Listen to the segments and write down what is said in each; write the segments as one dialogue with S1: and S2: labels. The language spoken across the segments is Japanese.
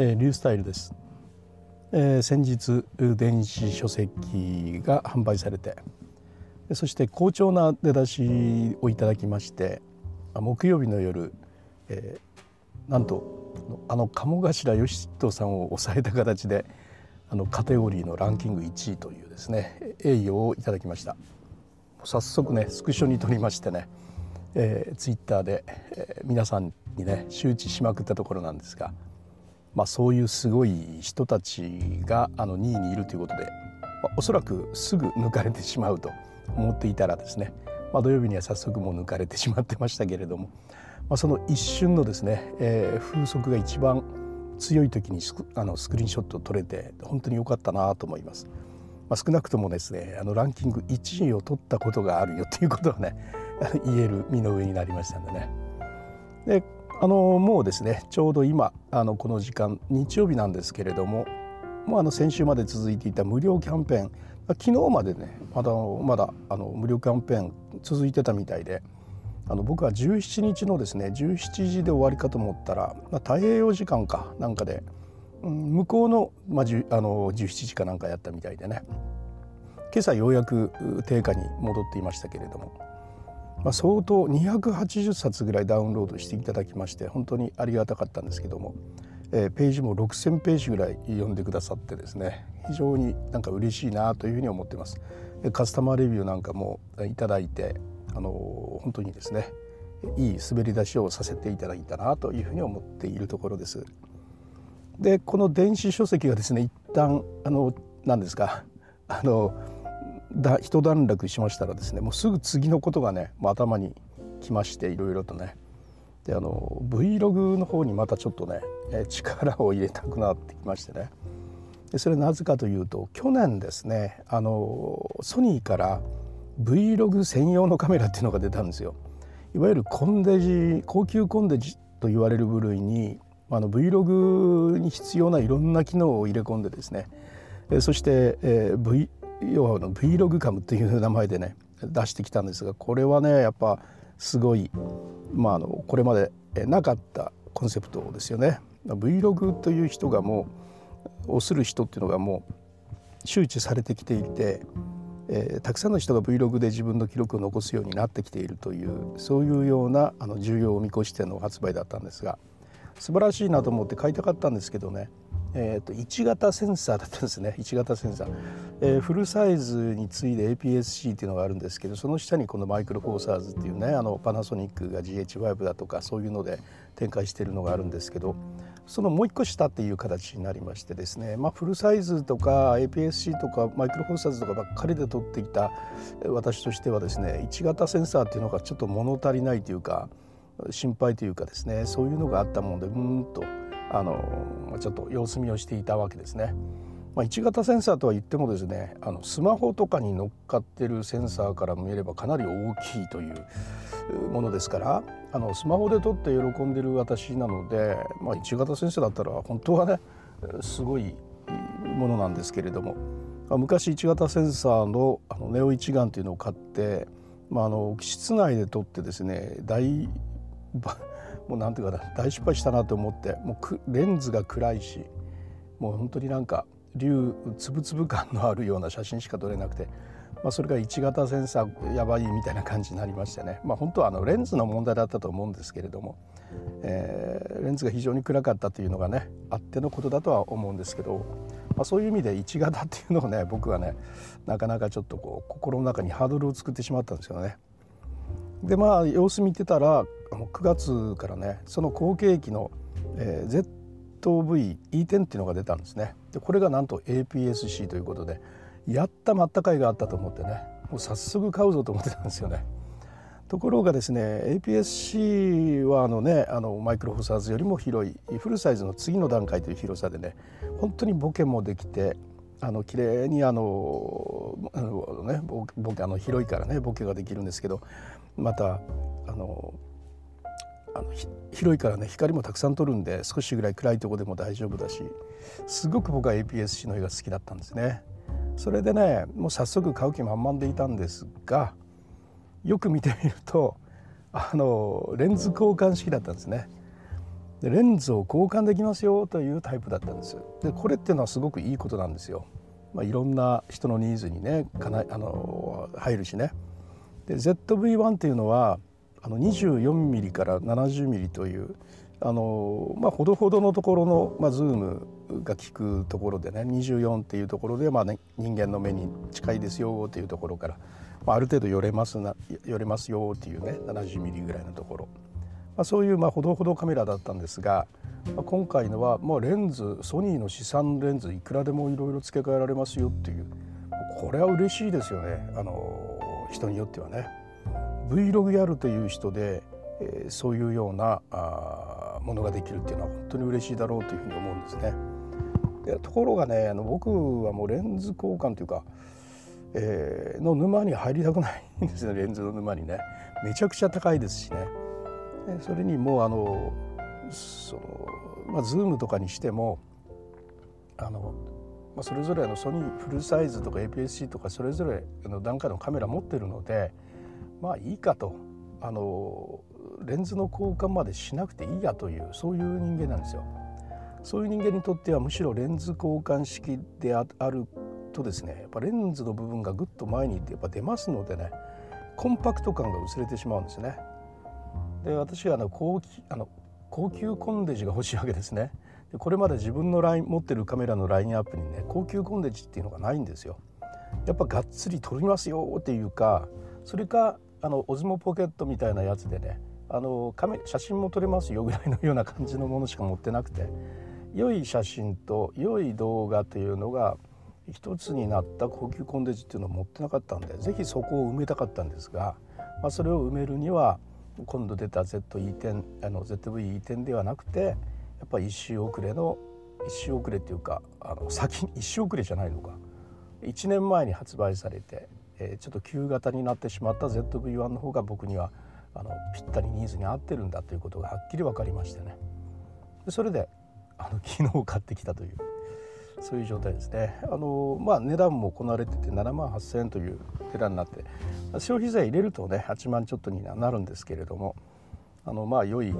S1: えー、リュースタイルです、えー、先日電子書籍が販売されてそして好調な出だしをいただきまして木曜日の夜、えー、なんとあの鴨頭義人さんを抑えた形であのカテゴリーのランキング1位というですね栄誉をいただきました。早速ねスクショに撮りましてね、えー、ツイッターで、えー、皆さんにね周知しまくったところなんですがまあ、そういうすごい人たちがあの2位にいるということで、まあ、おそらくすぐ抜かれてしまうと思っていたらですね、まあ、土曜日には早速もう抜かれてしまってましたけれども、まあ、その一瞬のですね、えー、風速が一番強い時にスクあのスクリーンショットを撮れて本当に良かったなと思います。まあ、少なくともですねあのランキング1位を取ったことがあるよということはね言える身の上になりましたんでね。であのもうですねちょうど今あのこの時間日曜日なんですけれどももうあの先週まで続いていた無料キャンペーン昨日までねまだまだあの無料キャンペーン続いてたみたいであの僕は17日のですね17時で終わりかと思ったら、まあ、太平洋時間かなんかで、うん、向こうの,、まあ、あの17時かなんかやったみたいでね今朝ようやく定価に戻っていましたけれども。まあ、相当280冊ぐらいダウンロードしていただきまして本当にありがたかったんですけども、えー、ページも6,000ページぐらい読んでくださってですね非常になんか嬉しいなというふうに思ってます。カスタマーレビューなんかもいただいてあの本当にですねいい滑り出しをさせていただいたなというふうに思っているところです。でこの電子書籍がですね一旦あの何ですかあのだ一段落しましたらですねもうすぐ次のことがね頭にきましていろいろとね。であの Vlog の方にまたちょっとね力を入れたくなってきましてね。でそれなぜかというと去年ですねあのソニーから Vlog 専用のカメラっていうのが出たんですよ。いわゆるコンデジ高級コンデジと言われる部類にあの Vlog に必要ないろんな機能を入れ込んでですね。そして、えー v 要は Vlog カムという名前でね出してきたんですがこれはねやっぱすごい、まあ、あのこれまでなかったコンセプトですよね。Vlog という人がもうをする人っていうのがもう周知されてきていて、えー、たくさんの人が Vlog で自分の記録を残すようになってきているというそういうようなあの重要を見越しての発売だったんですが素晴らしいなと思って買いたかったんですけどねえーと、1型センサーだったんですね。1型センサー、えー、フルサイズに次いで APS-C っていうのがあるんですけどその下にこのマイクロフォーサーズっていうねあのパナソニックが GH5 だとかそういうので展開しているのがあるんですけどそのもう一個下っていう形になりましてですね、まあ、フルサイズとか APS-C とかマイクロフォーサーズとかばっかりで撮ってきた私としてはですね1型センサーっていうのがちょっと物足りないというか心配というかですねそういうのがあったものでうんと。あのちょっと様子見をしていたわけですね。まあ、1型センサーとは言ってもですねあのスマホとかに乗っかってるセンサーから見ればかなり大きいというものですからあのスマホで撮って喜んでる私なので、まあ、1型センサーだったら本当はねすごいものなんですけれども昔1型センサーのあのネオ一眼というのを買って、まあ、あの室内で撮ってですね大もうなんていうかな大失敗したなと思ってもうレンズが暗いしもう本当になんか竜つぶつぶ感のあるような写真しか撮れなくて、まあ、それが1型センサーやばいみたいな感じになりましてね、まあ、本当はあのレンズの問題だったと思うんですけれども、えー、レンズが非常に暗かったというのがねあってのことだとは思うんですけど、まあ、そういう意味で1型っていうのをね僕はねなかなかちょっとこう心の中にハードルを作ってしまったんですよね。でまあ様子見てたら9月からねその後継機の、えー、ZV-E10 っていうのが出たんですねでこれがなんと APS-C ということでやったまったかいがあったと思ってねもう早速買うぞと思ってたんですよね。ところがですね APS-C はあのねあのマイクロフォーサーズよりも広いフルサイズの次の段階という広さでね本当にボケもできてあの綺麗にあのあのねボケあの広いからねボケができるんですけどまたあのあの広いからね光もたくさん取るんで少しぐらい暗いとこでも大丈夫だしすごく僕は APS-C の絵が好きだったんですね。それでねもう早速買う気満々でいたんですがよく見てみるとあのレンズ交換式だったんですね。でレンズを交換できますよというタイプだったんですでこれっていうのはすごくいいことなんですよ、まあ、いろんな人のニーズにねかなあの入るしねで ZV-1 っていうのはあの 24mm から 70mm というあのまあほどほどのところの、まあ、ズームが効くところでね24っていうところで、まあね、人間の目に近いですよっていうところから、まあ、ある程度寄れますな寄れますよっていうね70ミリぐらいのところ、まあ、そういうまあほどほどカメラだったんですが、まあ、今回のはもうレンズソニーの資産レンズいくらでもいろいろ付け替えられますよっていうこれは嬉しいですよねあの人によってはね。Vlog やるという人で、えー、そういうようなあものができるっていうのは本当に嬉しいだろうというふうに思うんですね。でところがねあの僕はもうレンズ交換というか、えー、の沼に入りたくないんですね。レンズの沼にね。めちゃくちゃ高いですしね。それにもうあのそのまあズームとかにしてもあの、まあ、それぞれのソニーフルサイズとか APS-C とかそれぞれの段階のカメラ持ってるのでまあいいかとあのレンズの交換までしなくていいやというそういう人間なんですよ。そういう人間にとってはむしろレンズ交換式であるとですねやっぱレンズの部分がぐっと前にやっぱ出ますのでねコンパクト感が薄れてしまうんですね。で私はあの高あの高級コンデジが欲しいわけですね。でこれまで自分のライン持ってるカメラのラインアップにね高級コンデジっていうのがないんですよ。やっぱがっつり撮りますよっていうかそれかあのオズモポケットみたいなやつでねあの写真も撮れますよ ぐらいのような感じのものしか持ってなくて良い写真と良い動画というのが一つになった高級コンデジっていうのを持ってなかったんで是非そこを埋めたかったんですが、まあ、それを埋めるには今度出た ZE10 あの ZV-E10 ではなくてやっぱり一周遅れの一周遅れっていうかあの先一周遅れじゃないのか1年前に発売されてえー、ちょっと旧型になってしまった ZV-1 の方が僕にはあのぴったりニーズに合ってるんだということがはっきり分かりましてね。それであの 昨日買ってきたというそういう状態ですね。あの、まあ、値段も行われてて7万8,000円という値段になって消費税入れるとね8万ちょっとになるんですけれどもあのまあ良い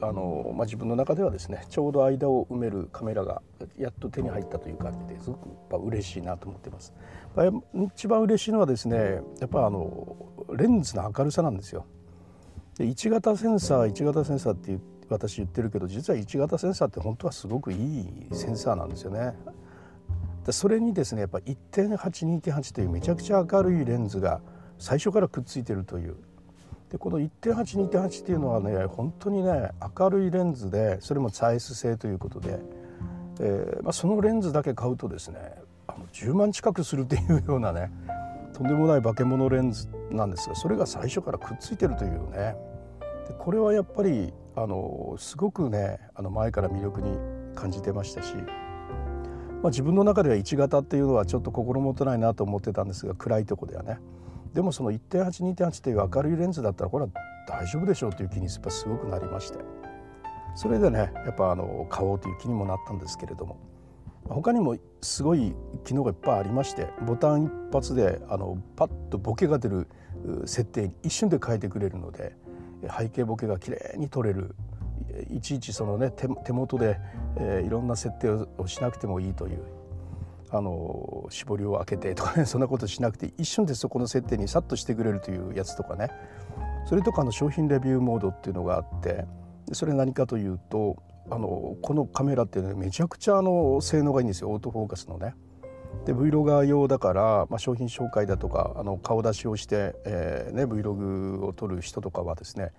S1: あの、まあ、自分の中ではですねちょうど間を埋めるカメラがやっと手に入ったという感じですごくやっぱ嬉しいなと思ってます。一番嬉しいのはですねやっぱあのレンズの明るさなんですよ。で1型センサー1型センサーって私言ってるけど実は1型センサーって本当はすごくいいセンサーなんですよね。でそれにですねやっぱ1.82.8というめちゃくちゃ明るいレンズが最初からくっついてるというでこの1.82.8っていうのはね本当にね明るいレンズでそれもサイズ製ということで、えーまあ、そのレンズだけ買うとですねあの10万近くするっていうようなねとんでもない化け物レンズなんですがそれが最初からくっついてるというねでこれはやっぱりあのすごくねあの前から魅力に感じてましたし、まあ、自分の中では1型っていうのはちょっと心もとないなと思ってたんですが暗いとこではね。でもその1.82.8という明るいレンズだったらこれは大丈夫でしょうという気にやっぱすごくなりまして。それでねやっぱあの買おうという気にもなったんですけれども。他にもすごい機能がいっぱいありましてボタン一発であのパッとボケが出る設定一瞬で変えてくれるので背景ボケがきれいに撮れる。いちいちそのね手元で、いろんな設定をしなくてもいいというあの絞りを開けてとかね そんなことしなくて一瞬でそこの設定にさっとしてくれるというやつとかねそれとかの商品レビューモードっていうのがあってそれ何かというとあのこのカメラっていうのはめちゃくちゃあの性能がいいんですよオートフォーカスのね。で Vlog 用だから、まあ、商品紹介だとかあの顔出しをして、えーね、Vlog を撮る人とかはですね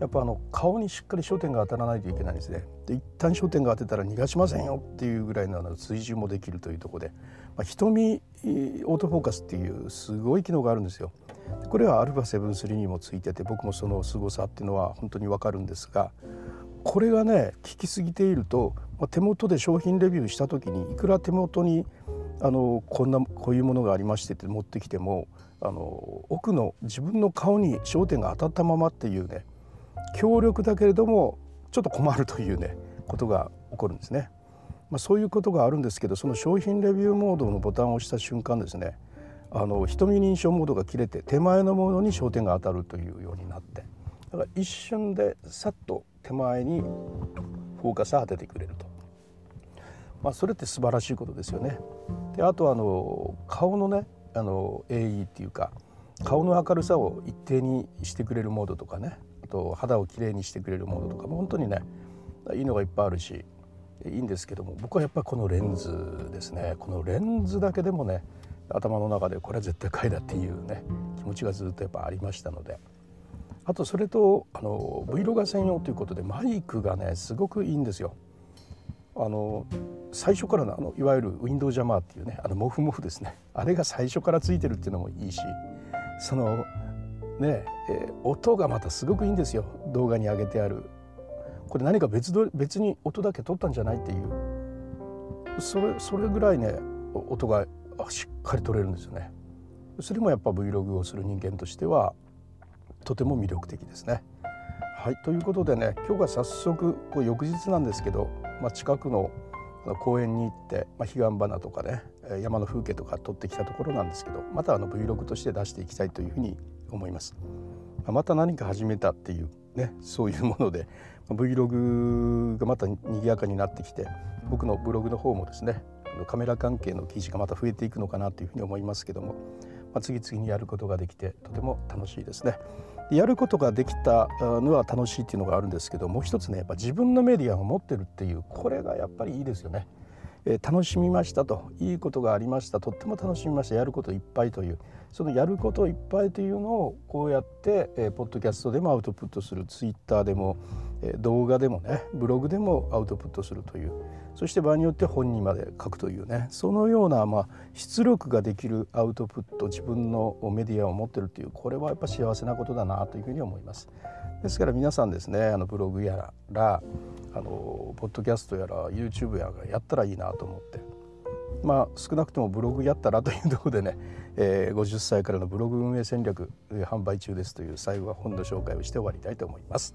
S1: やっぱあの顔にしっかり焦点が当たらないといけないんですね。で一旦焦点が当てたら逃がしませんよっていうぐらいの追従もできるというとこで、まあ、瞳オートフォーカスっていうすごい機能があるんですよ。これは α7-3 にもついてて僕もその凄さっていうのは本当にわかるんですがこれがね効きすぎていると、まあ、手元で商品レビューした時にいくら手元にあのこんなこういうものがありましてって持ってきてもあの奥の自分の顔に焦点が当たったままっていうね強力だけれどもちょっと困るというねことが起こるんですね。まあ、そういうことがあるんですけどその商品レビューモードのボタンを押した瞬間ですねあの瞳認証モードが切れて手前のものに焦点が当たるというようになってだから一瞬でさっと手前にフォーカスを当ててくれると、まあ、それって素晴らしいことですよね。であとあの顔のねあの AE っていうか顔の明るさを一定にしてくれるモードとかねと肌をきれいにしてくれるモードとかも本当にねいいのがいっぱいあるしいいんですけども僕はやっぱりこのレンズですね。このレンズだけでもね頭の中でこれは絶対買いだっていうね気持ちがずっとやっぱありましたので。あとそれとあの Vlog 専用ということでマイクがねすごくいいんですよ。あの最初からのあのいわゆるウィンドウジャマーっていうねあのモフモフですね。あれが最初からついてるっていうのもいいしそのねえ音がまたすごくいいんですよ。動画に上げてある。これ何か別別に音だけ取ったんじゃないっていう。それそれぐらいね音がしっかり取れるんですよね。それもやっぱ Vlog をする人間としてはとても魅力的ですね。はいということでね今日が早速こう翌日なんですけど、まあ、近くの公園に行って、まあ、彼岸花とかね山の風景とか撮ってきたところなんですけどまたあの Vlog として出していきたいというふうに思います。また何か始めたっていうねそういうもので Vlog がまた賑やかになってきて僕のブログの方もですねカメラ関係の記事がまた増えていくのかなというふうに思いますけども、まあ、次々にやることができてとても楽しいですね。やることができたのは楽しいっていうのがあるんですけどもう一つねやっぱ自分のメディアを持ってるっていうこれがやっぱりいいですよね。えー、楽しみましたといいことがありましたとっても楽しみましたやることいっぱいというそのやることいっぱいというのをこうやって、えー、ポッドキャストでもアウトプットするツイッターでも、えー、動画でもねブログでもアウトプットするというそして場合によって本にまで書くというねそのような、まあ、出力ができるアウトプット自分のメディアを持ってるというこれはやっぱ幸せなことだなというふうに思います。ですから皆さんですねあのブログやらあのポッドキャストやら YouTube やらやったらいいなと思ってまあ少なくともブログやったらというとこでね、えー、50歳からのブログ運営戦略販売中ですという最後は本の紹介をして終わりたいと思います。